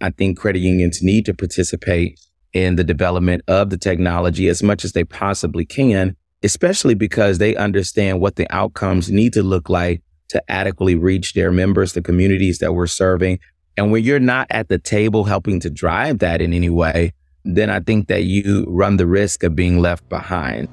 I think credit unions need to participate in the development of the technology as much as they possibly can, especially because they understand what the outcomes need to look like to adequately reach their members, the communities that we're serving. And when you're not at the table helping to drive that in any way, then I think that you run the risk of being left behind.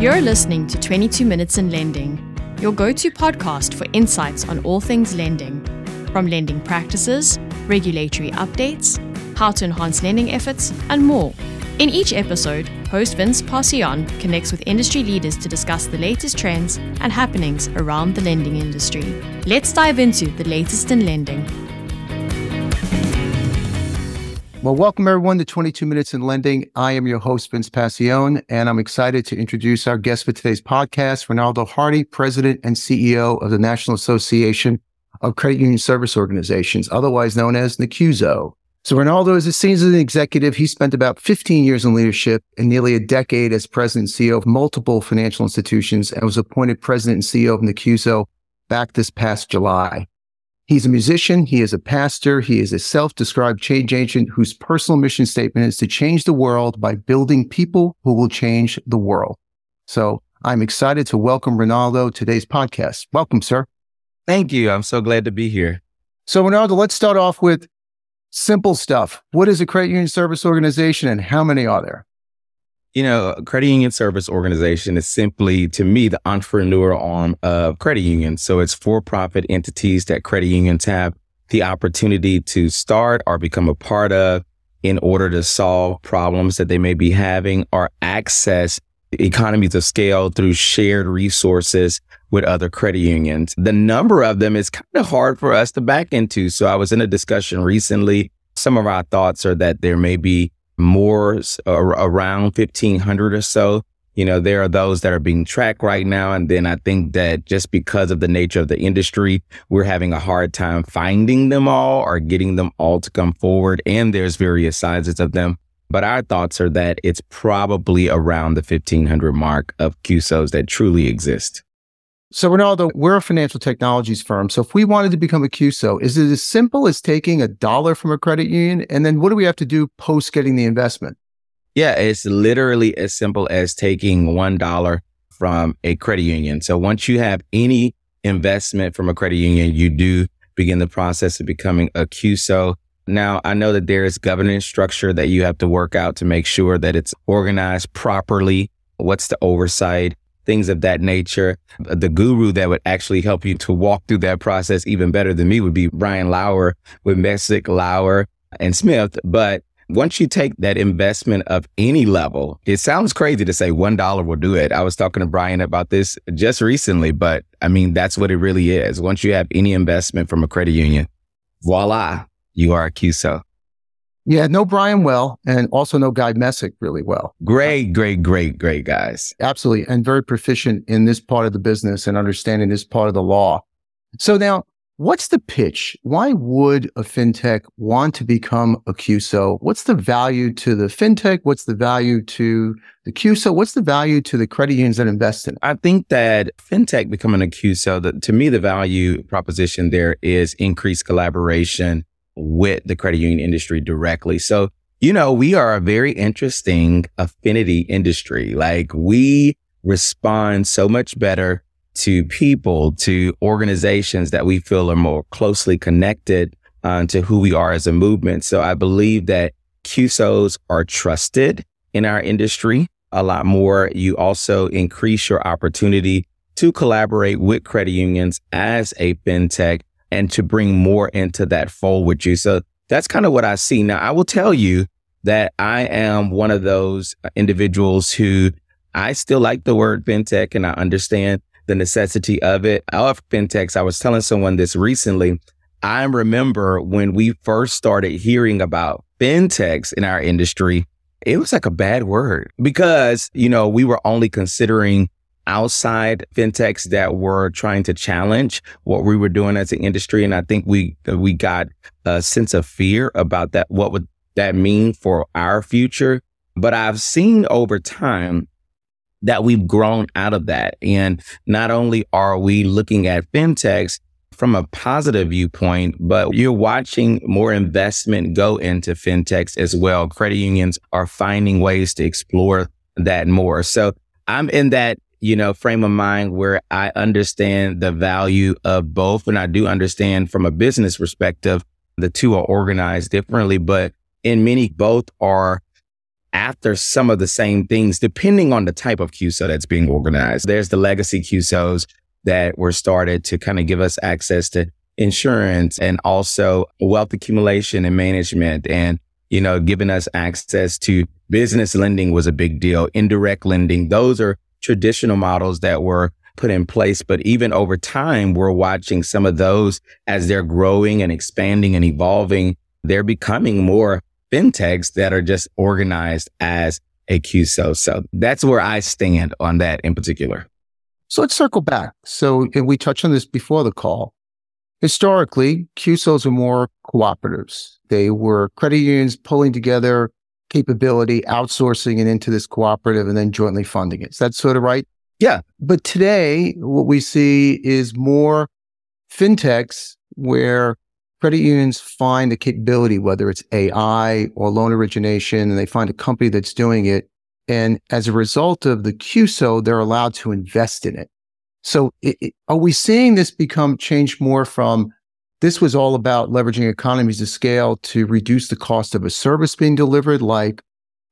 You're listening to 22 Minutes in Lending, your go to podcast for insights on all things lending, from lending practices, regulatory updates, how to enhance lending efforts, and more. In each episode, host Vince Passione connects with industry leaders to discuss the latest trends and happenings around the lending industry. Let's dive into the latest in lending. Well, welcome everyone to 22 Minutes in Lending. I am your host, Vince Passione, and I'm excited to introduce our guest for today's podcast, Ronaldo Hardy, President and CEO of the National Association of Credit Union Service Organizations, otherwise known as NACUSO. So Ronaldo is a seasoned executive. He spent about 15 years in leadership and nearly a decade as president and CEO of multiple financial institutions and was appointed president and CEO of NACUSO back this past July. He's a musician. He is a pastor. He is a self-described change agent whose personal mission statement is to change the world by building people who will change the world. So I'm excited to welcome Ronaldo to today's podcast. Welcome, sir. Thank you. I'm so glad to be here. So Ronaldo, let's start off with simple stuff. What is a credit union service organization and how many are there? You know, a credit union service organization is simply, to me, the entrepreneur arm of credit unions. So it's for profit entities that credit unions have the opportunity to start or become a part of in order to solve problems that they may be having or access economies of scale through shared resources with other credit unions. The number of them is kind of hard for us to back into. So I was in a discussion recently. Some of our thoughts are that there may be more uh, around 1500 or so. You know, there are those that are being tracked right now. And then I think that just because of the nature of the industry, we're having a hard time finding them all or getting them all to come forward. And there's various sizes of them. But our thoughts are that it's probably around the 1500 mark of CUSOs that truly exist. So, Ronaldo, we're a financial technologies firm. So, if we wanted to become a CUSO, is it as simple as taking a dollar from a credit union? And then what do we have to do post getting the investment? Yeah, it's literally as simple as taking $1 from a credit union. So, once you have any investment from a credit union, you do begin the process of becoming a CUSO. Now, I know that there is governance structure that you have to work out to make sure that it's organized properly. What's the oversight? things of that nature. The guru that would actually help you to walk through that process even better than me would be Brian Lauer with Messick, Lauer, and Smith. But once you take that investment of any level, it sounds crazy to say $1 will do it. I was talking to Brian about this just recently, but I mean, that's what it really is. Once you have any investment from a credit union, voila, you are a CUSO. Yeah, know Brian well and also know Guy Messick really well. Great, great, great, great guys. Absolutely. And very proficient in this part of the business and understanding this part of the law. So now, what's the pitch? Why would a fintech want to become a CUSO? What's the value to the fintech? What's the value to the CUSO? What's the value to the credit unions that invest in it? I think that fintech becoming a CUSO, the, to me, the value proposition there is increased collaboration with the credit union industry directly. So, you know, we are a very interesting affinity industry. Like we respond so much better to people, to organizations that we feel are more closely connected uh, to who we are as a movement. So I believe that CUSOs are trusted in our industry a lot more. You also increase your opportunity to collaborate with credit unions as a fintech and to bring more into that fold with you. So that's kind of what I see. Now, I will tell you that I am one of those uh, individuals who I still like the word fintech and I understand the necessity of it. Love fintechs. I was telling someone this recently. I remember when we first started hearing about fintechs in our industry, it was like a bad word because, you know, we were only considering outside fintechs that were trying to challenge what we were doing as an industry. And I think we, we got a sense of fear about that. What would that mean for our future? But I've seen over time that we've grown out of that. And not only are we looking at fintechs from a positive viewpoint, but you're watching more investment go into fintechs as well. Credit unions are finding ways to explore that more. So I'm in that, you know, frame of mind where I understand the value of both. And I do understand from a business perspective, the two are organized differently, but in many, both are after some of the same things, depending on the type of CUSO that's being organized. There's the legacy CUSOs that were started to kind of give us access to insurance and also wealth accumulation and management and, you know, giving us access to business lending was a big deal. Indirect lending. Those are traditional models that were put in place. But even over time, we're watching some of those as they're growing and expanding and evolving. They're becoming more fintechs that are just organized as a CUSO. So that's where I stand on that in particular. So let's circle back. So, and we touched on this before the call. Historically, CUSOs were more cooperatives. They were credit unions pulling together capability, outsourcing it into this cooperative and then jointly funding it. Is that sort of right? Yeah. But today, what we see is more fintechs where credit unions find a capability, whether it's AI or loan origination, and they find a company that's doing it and as a result of the CUSO, they're allowed to invest in it. So it, it, are we seeing this become change more from this was all about leveraging economies of scale to reduce the cost of a service being delivered, like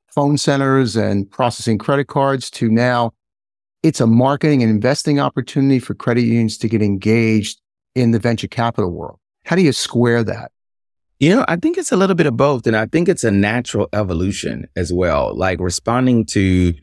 phone centers and processing credit cards, to now it's a marketing and investing opportunity for credit unions to get engaged in the venture capital world. How do you square that? You know, I think it's a little bit of both. And I think it's a natural evolution as well, like responding to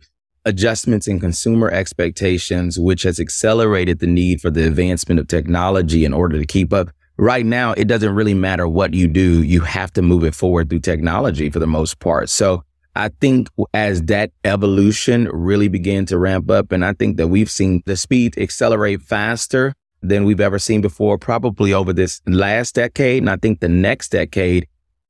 adjustments in consumer expectations, which has accelerated the need for the advancement of technology in order to keep up. Right now, it doesn't really matter what you do. You have to move it forward through technology for the most part. So I think as that evolution really began to ramp up, and I think that we've seen the speed accelerate faster than we've ever seen before, probably over this last decade. And I think the next decade,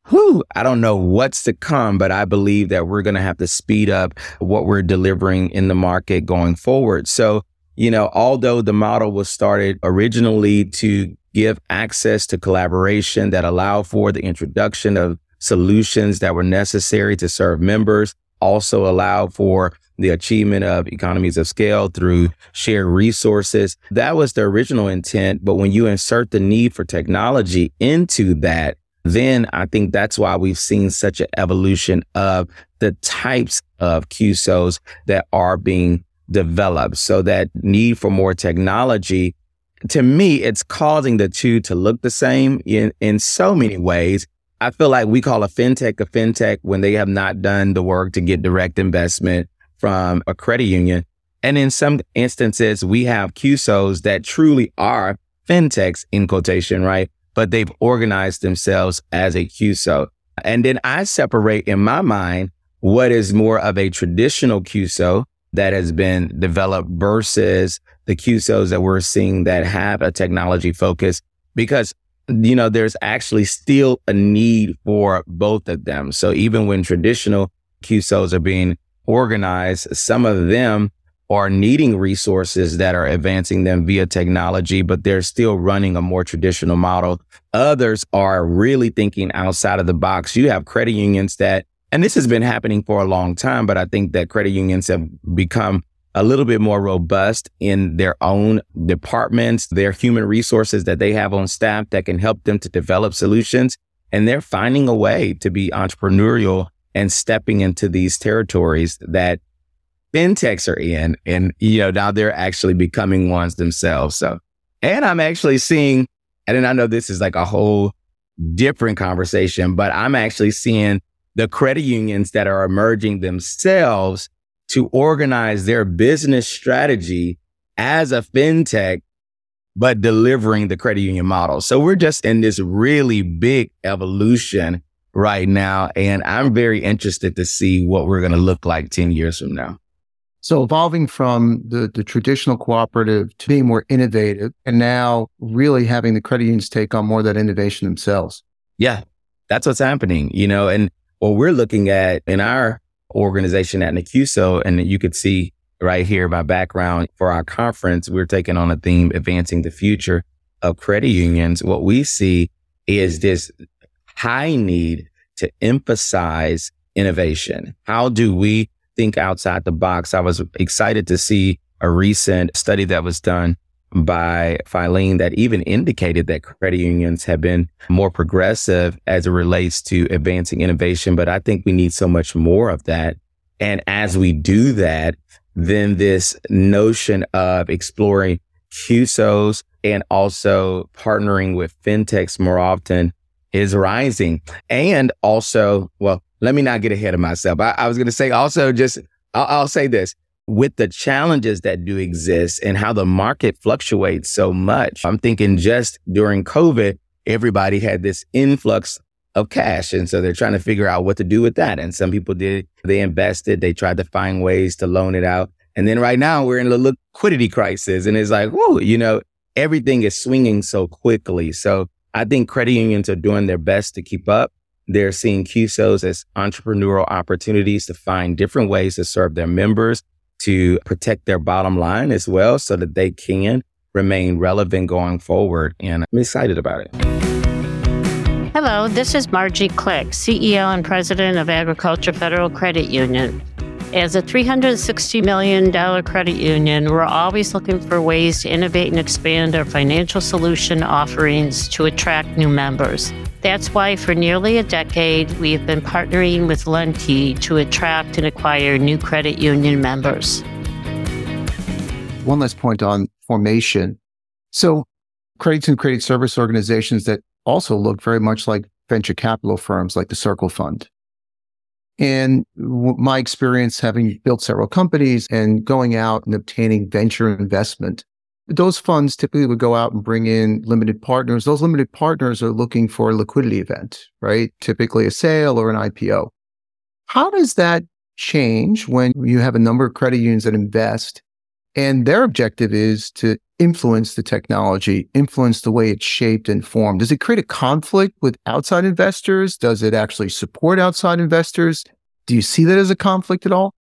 whew, I don't know what's to come, but I believe that we're going to have to speed up what we're delivering in the market going forward. So, you know, although the model was started originally to give access to collaboration that allowed for the introduction of solutions that were necessary to serve members, also allowed for the achievement of economies of scale through shared resources. That was the original intent. But when you insert the need for technology into that, then I think that's why we've seen such an evolution of the types of CUSOs that are being developed. So that need for more technology, to me, it's causing the two to look the same in, in so many ways. I feel like we call a fintech a fintech when they have not done the work to get direct investment from a credit union. And in some instances, we have CUSOs that truly are fintechs in quotation, right? But they've organized themselves as a CUSO. And then I separate in my mind what is more of a traditional CUSO that has been developed versus the CUSOs that we're seeing that have a technology focus because you know there's actually still a need for both of them. So even when traditional CUSOs are being organized. Some of them are needing resources that are advancing them via technology, but they're still running a more traditional model. Others are really thinking outside of the box. You have credit unions that, and this has been happening for a long time, but I think that credit unions have become a little bit more robust in their own departments, their human resources that they have on staff that can help them to develop solutions. And they're finding a way to be entrepreneurial and stepping into these territories that fintechs are in. And, you know, now they're actually becoming ones themselves. So, and I'm actually seeing, and I know this is like a whole different conversation, but I'm actually seeing the credit unions that are emerging themselves to organize their business strategy as a fintech, but delivering the credit union model. So we're just in this really big evolution right now. And I'm very interested to see what we're going to look like 10 years from now. So evolving from the, the traditional cooperative to being more innovative and now really having the credit unions take on more of that innovation themselves. Yeah, that's what's happening, you know, and what we're looking at in our organization at NACUSO, and you could see right here my background for our conference, we're taking on a theme, advancing the future. of credit unions, what we see is this high need to emphasize innovation. How do we think outside the box? I was excited to see a recent study that was done by Filene that even indicated that credit unions have been more progressive as it relates to advancing innovation. But I think we need so much more of that. And as we do that, then this notion of exploring CUSOs and also partnering with fintechs more often is rising. And also, well, let me not get ahead of myself. I, I was going to say also just, I'll, I'll say this with the challenges that do exist and how the market fluctuates so much. I'm thinking just during COVID, everybody had this influx of cash. And so they're trying to figure out what to do with that. And some people did, they invested, they tried to find ways to loan it out. And then right now we're in a liquidity crisis and it's like, whoa, you know, everything is swinging so quickly. So I think credit unions are doing their best to keep up. They're seeing CUSOs as entrepreneurial opportunities to find different ways to serve their members to protect their bottom line as well so that they can remain relevant going forward. And I'm excited about it. Hello, this is Margie Click, CEO and President of Agriculture Federal Credit Union. As a $360 million credit union, we're always looking for ways to innovate and expand our financial solution offerings to attract new members. That's why for nearly a decade, we have been partnering with LendKey to attract and acquire new credit union members. One last point on formation. So, credit and credit service organizations that also look very much like venture capital firms like the Curql Fund. And my experience having built several companies and going out and obtaining venture investment those funds typically would go out and bring in limited partners. Those limited partners are looking for a liquidity event, right? Typically a sale or an IPO. How does that change when you have a number of credit unions that invest and their objective is to influence the technology, influence the way it's shaped and formed? Does it create a conflict with outside investors? Does it actually support outside investors? Do you see that as a conflict at all?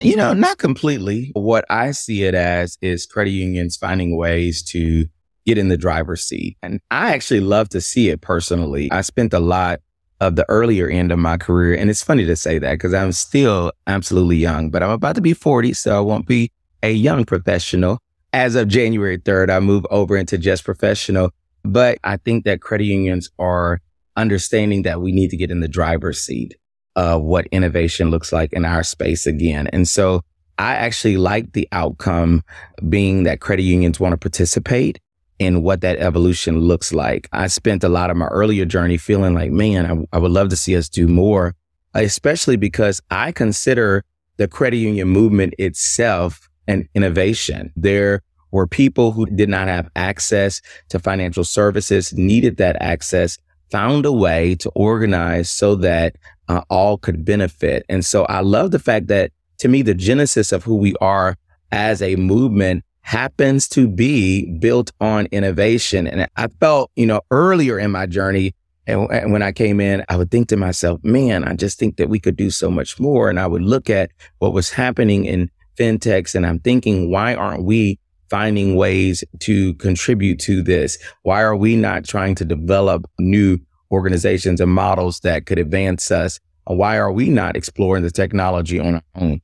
You know, not completely. What I see it as is credit unions finding ways to get in the driver's seat. And I actually love to see it personally. I spent a lot of the earlier end of my career. And it's funny to say that because I'm still absolutely young, but I'm about to be 40. So I won't be a young professional. As of January 3rd, I move over into just professional. But I think that credit unions are understanding that we need to get in the driver's seat of what innovation looks like in our space again. And so I actually like the outcome being that credit unions want to participate in what that evolution looks like. I spent a lot of my earlier journey feeling like, man, I, I would love to see us do more, especially because I consider the credit union movement itself an innovation. There were people who did not have access to financial services, needed that access, found a way to organize so that uh, all could benefit. And so I love the fact that to me, the genesis of who we are as a movement happens to be built on innovation. And I felt, you know, earlier in my journey, and, and when I came in, I would think to myself, man, I just think that we could do so much more. And I would look at what was happening in fintechs and I'm thinking, why aren't we finding ways to contribute to this? Why are we not trying to develop new organizations and models that could advance us? Why are we not exploring the technology on our own?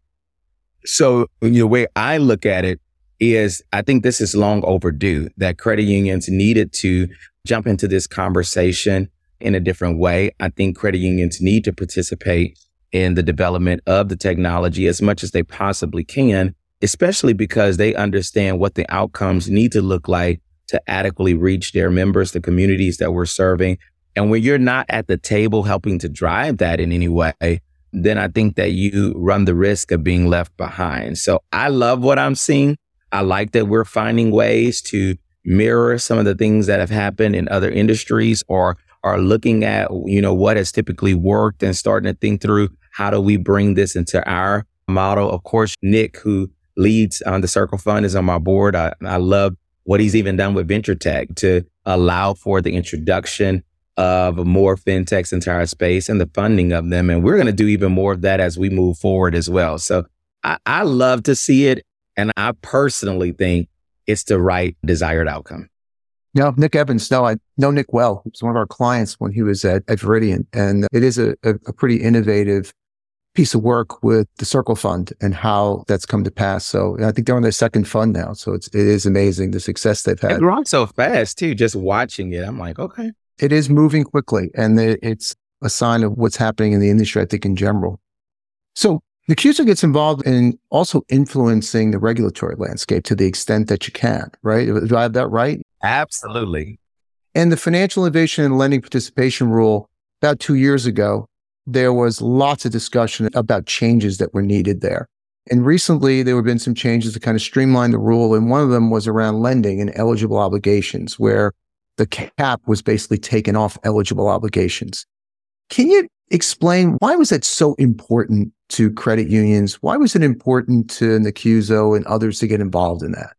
So the way I look at it is I think this is long overdue that credit unions needed to jump into this conversation in a different way. I think credit unions need to participate in the development of the technology as much as they possibly can, especially because they understand what the outcomes need to look like to adequately reach their members, the communities that we're serving, and when you're not at the table helping to drive that in any way, then I think that you run the risk of being left behind. So I love what I'm seeing. I like that we're finding ways to mirror some of the things that have happened in other industries or are looking at, you know, what has typically worked and starting to think through how do we bring this into our model. Of course, Nick, who leads on the Curql Fund is on my board. I, I love what he's even done with Venture Tech to allow for the introduction of more fintechs into our space and the funding of them. And we're going to do even more of that as we move forward as well. So I, I love to see it. And I personally think it's the right desired outcome. No, Nick Evans. No, I know Nick well. He was one of our clients when he was at, at Veridian. And it is a, a, a, pretty innovative piece of work with the Curql Fund and how that's come to pass. So I think they're on their second fund now. So it's, it is amazing the success they've had. It's growing so fast too. Just watching it, I'm like, okay. It is moving quickly and it's a sign of what's happening in the industry, I think, in general. So NACUSO gets involved in also influencing the regulatory landscape to the extent that you can, right? Do I have that right? Absolutely. And the financial innovation and lending participation rule about two years ago, there was lots of discussion about changes that were needed there. And recently there have been some changes to kind of streamline the rule. And one of them was around lending and eligible obligations, where the cap was basically taken off eligible obligations. Can you explain why was that so important to credit unions? Why was it important to NACUSO and others to get involved in that?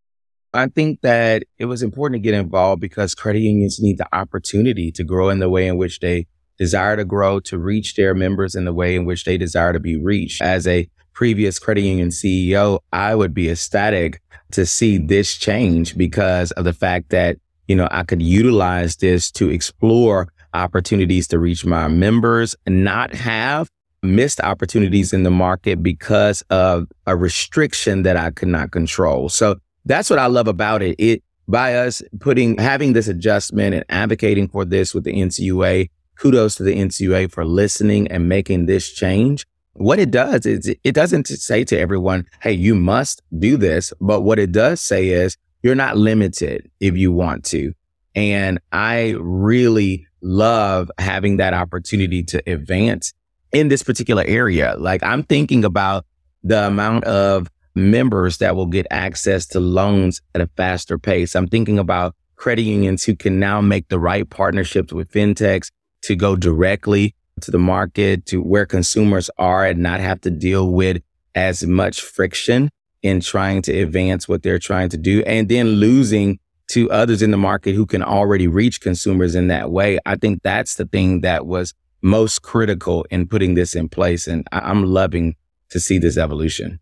I think that it was important to get involved because credit unions need the opportunity to grow in the way in which they desire to grow, to reach their members in the way in which they desire to be reached. As a previous credit union CEO, I would be ecstatic to see this change because of the fact that, you know, I could utilize this to explore opportunities to reach my members not have missed opportunities in the market because of a restriction that I could not control. So that's what I love about it. It by us putting having this adjustment and advocating for this with the NCUA. Kudos to the NCUA for listening and making this change. What it does is it doesn't say to everyone, "Hey, you must do this," but what it does say is you're not limited if you want to. And I really love having that opportunity to advance in this particular area. Like I'm thinking about the amount of members that will get access to loans at a faster pace. I'm thinking about credit unions who can now make the right partnerships with fintechs to go directly to the market to where consumers are and not have to deal with as much friction in trying to advance what they're trying to do and then losing to others in the market who can already reach consumers in that way. I think that's the thing that was most critical in putting this in place. And I'm loving to see this evolution.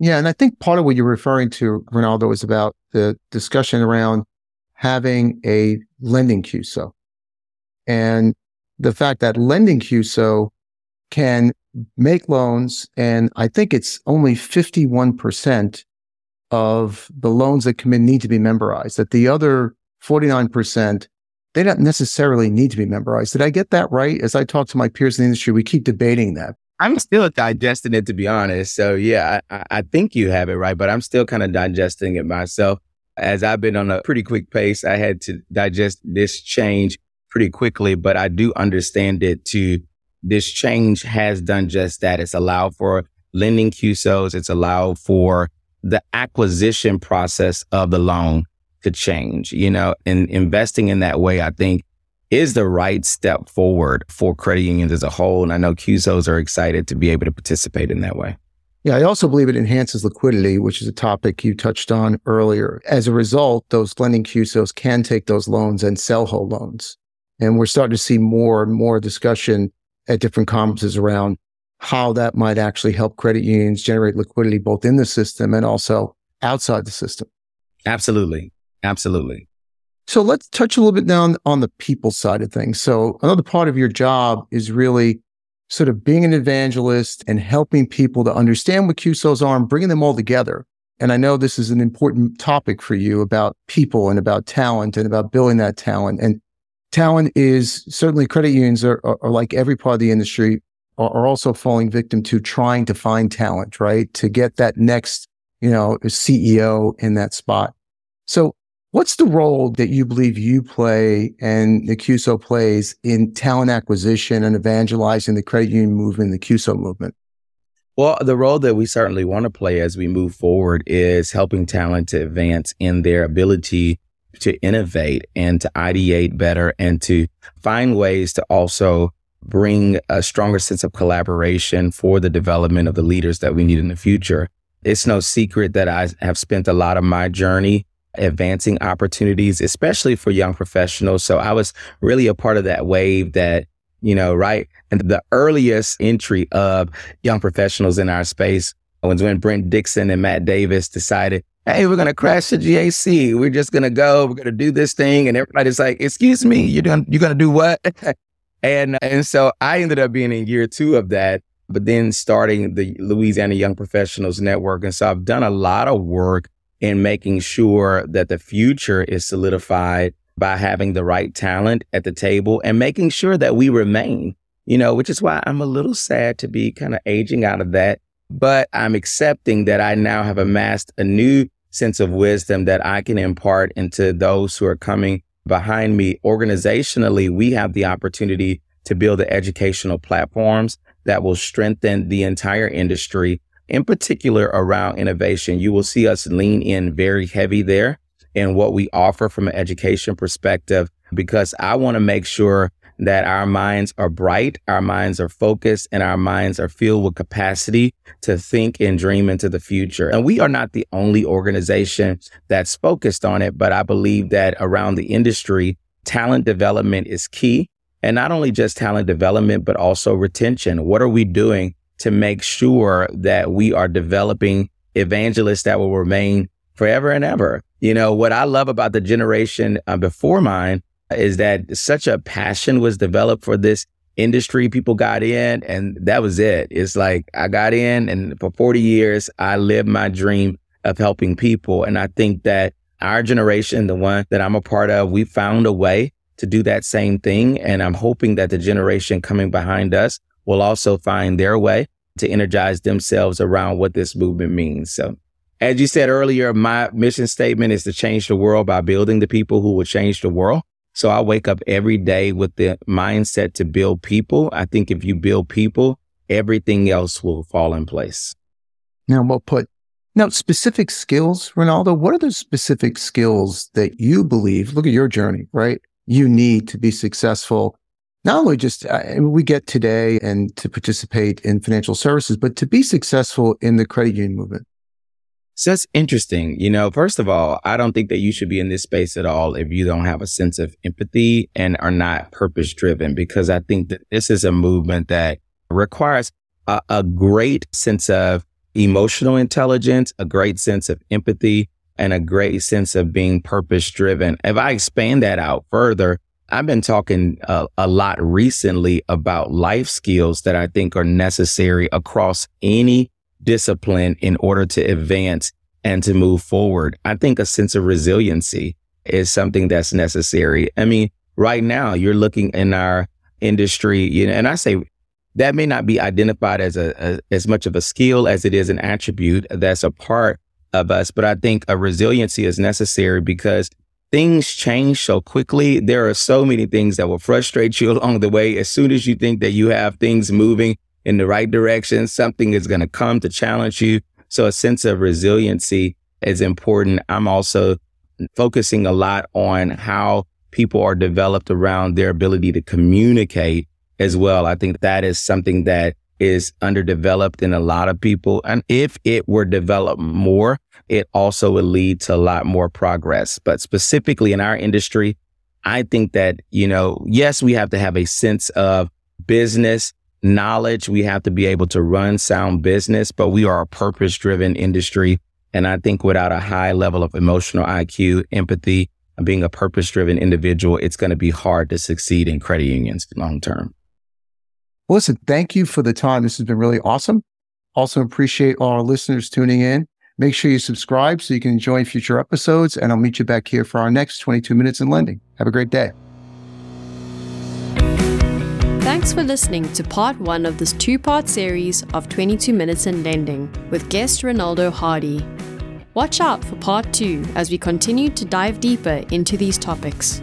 Yeah. And I think part of what you're referring to, Ronaldo, is about the discussion around having a lending CUSO and the fact that lending CUSO can make loans. And I think it's only 51% of the loans that come in need to be memberized, that the other 49%, they don't necessarily need to be memberized. Did I get that right? As I talk to my peers in the industry, we keep debating that. I'm still digesting it, to be honest. So yeah, I, I think you have it right, but I'm still kind of digesting it myself. As I've been on a pretty quick pace, I had to digest this change pretty quickly, but I do understand it to this change has done just that. It's allowed for lending CUSOs. It's allowed for the acquisition process of the loan to change, you know, and investing in that way, I think is the right step forward for credit unions as a whole. And I know CUSOs are excited to be able to participate in that way. Yeah, I also believe it enhances liquidity, which is a topic you touched on earlier. As a result, those lending CUSOs can take those loans and sell whole loans. And we're starting to see more and more discussion at different conferences around how that might actually help credit unions generate liquidity both in the system and also outside the system. Absolutely. Absolutely. So let's touch a little bit down on the people side of things. So another part of your job is really sort of being an evangelist and helping people to understand what CUSOs are and bringing them all together. And I know this is an important topic for you about people and about talent and about building that talent. And talent is certainly credit unions are, are, are like every part of the industry are, are also falling victim to trying to find talent, right? To get that next, you know, CEO in that spot. So What's the role that you believe you play and the CUSO plays in talent acquisition and evangelizing the credit union movement, the CUSO movement? Well, the role that we certainly want to play as we move forward is helping talent to advance in their ability to innovate and to ideate better and to find ways to also bring a stronger sense of collaboration for the development of the leaders that we need in the future. It's no secret that I have spent a lot of my journey advancing opportunities, especially for young professionals. So I was really a part of that wave that, you know, right. And the earliest entry of young professionals in our space was when Brent Dixon and Matt Davis decided hey, we're going to crash the GAC. We're just going to go. We're going to do this thing. And everybody's like, excuse me, you're doing, you're going to do what? and, uh, and so I ended up being in year two of that, but then starting the Louisiana Young Professionals Network. And so I've done a lot of work in making sure that the future is solidified by having the right talent at the table and making sure that we remain, you know, which is why I'm a little sad to be kind of aging out of that but I'm accepting that I now have amassed a new sense of wisdom that I can impart into those who are coming behind me. Organizationally, we have the opportunity to build the educational platforms that will strengthen the entire industry, in particular around innovation. You will see us lean in very heavy there in what we offer from an education perspective, because I want to make sure that our minds are bright, our minds are focused, and our minds are filled with capacity to think and dream into the future. And we are not the only organization that's focused on it, but I believe that around the industry, talent development is key. And not only just talent development, but also retention. What are we doing to make sure that we are developing evangelists that will remain forever and ever? You know, what I love about the generation uh, before mine is that such a passion was developed for this industry. People got in and that was it. It's like I got in and for 40 years, I lived my dream of helping people. And I think that our generation, the one that I'm a part of, we found a way to do that same thing. And I'm hoping that the generation coming behind us will also find their way to energize themselves around what this movement means. So as you said earlier, my mission statement is to change the world by building the people who will change the world. So I wake up every day with the mindset to build people. I think if you build people, everything else will fall in place. Now, well put. Now, specific skills, Ronaldo, what are the specific skills that you believe, look at your journey, right? You need to be successful. Not only just uh, we get today and to participate in financial services, but to be successful in the credit union movement. So that's interesting. You know, first of all, I don't think that you should be in this space at all if you don't have a sense of empathy and are not purpose driven, because I think that this is a movement that requires a, a great sense of emotional intelligence, a great sense of empathy, and a great sense of being purpose driven. If I expand that out further, I've been talking a lot recently about life skills that I think are necessary across any discipline in order to advance and to move forward. I think a sense of resiliency is something that's necessary. I mean, right now you're looking in our industry, you know, and I say that may not be identified as a, a, as much of a skill as it is an attribute that's a part of us, but I think a resiliency is necessary because things change so quickly. There are so many things that will frustrate you along the way. As soon as you think that you have things moving in the right direction. Something is going to come to challenge you. So a sense of resiliency is important. I'm also focusing a lot on how people are developed around their ability to communicate as well. I think that is something that is underdeveloped in a lot of people. And if it were developed more, it also would lead to a lot more progress. But specifically in our industry, I think that, you know, yes, we have to have a sense of business knowledge. We have to be able to run sound business, but we are a purpose driven industry. And I think without a high level of emotional IQ, empathy, and being a purpose driven individual, it's going to be hard to succeed in credit unions long term. listen, thank you for the time. This has been really awesome. Also appreciate all our listeners tuning in. Make sure you subscribe so you can enjoy future episodes, and I'll meet you back here for our next 22 minutes in lending. Have a great day. Thanks for listening to part one of this two part series of 22 Minutes in Lending with guest Ronaldo Hardy. Watch out for part two as we continue to dive deeper into these topics.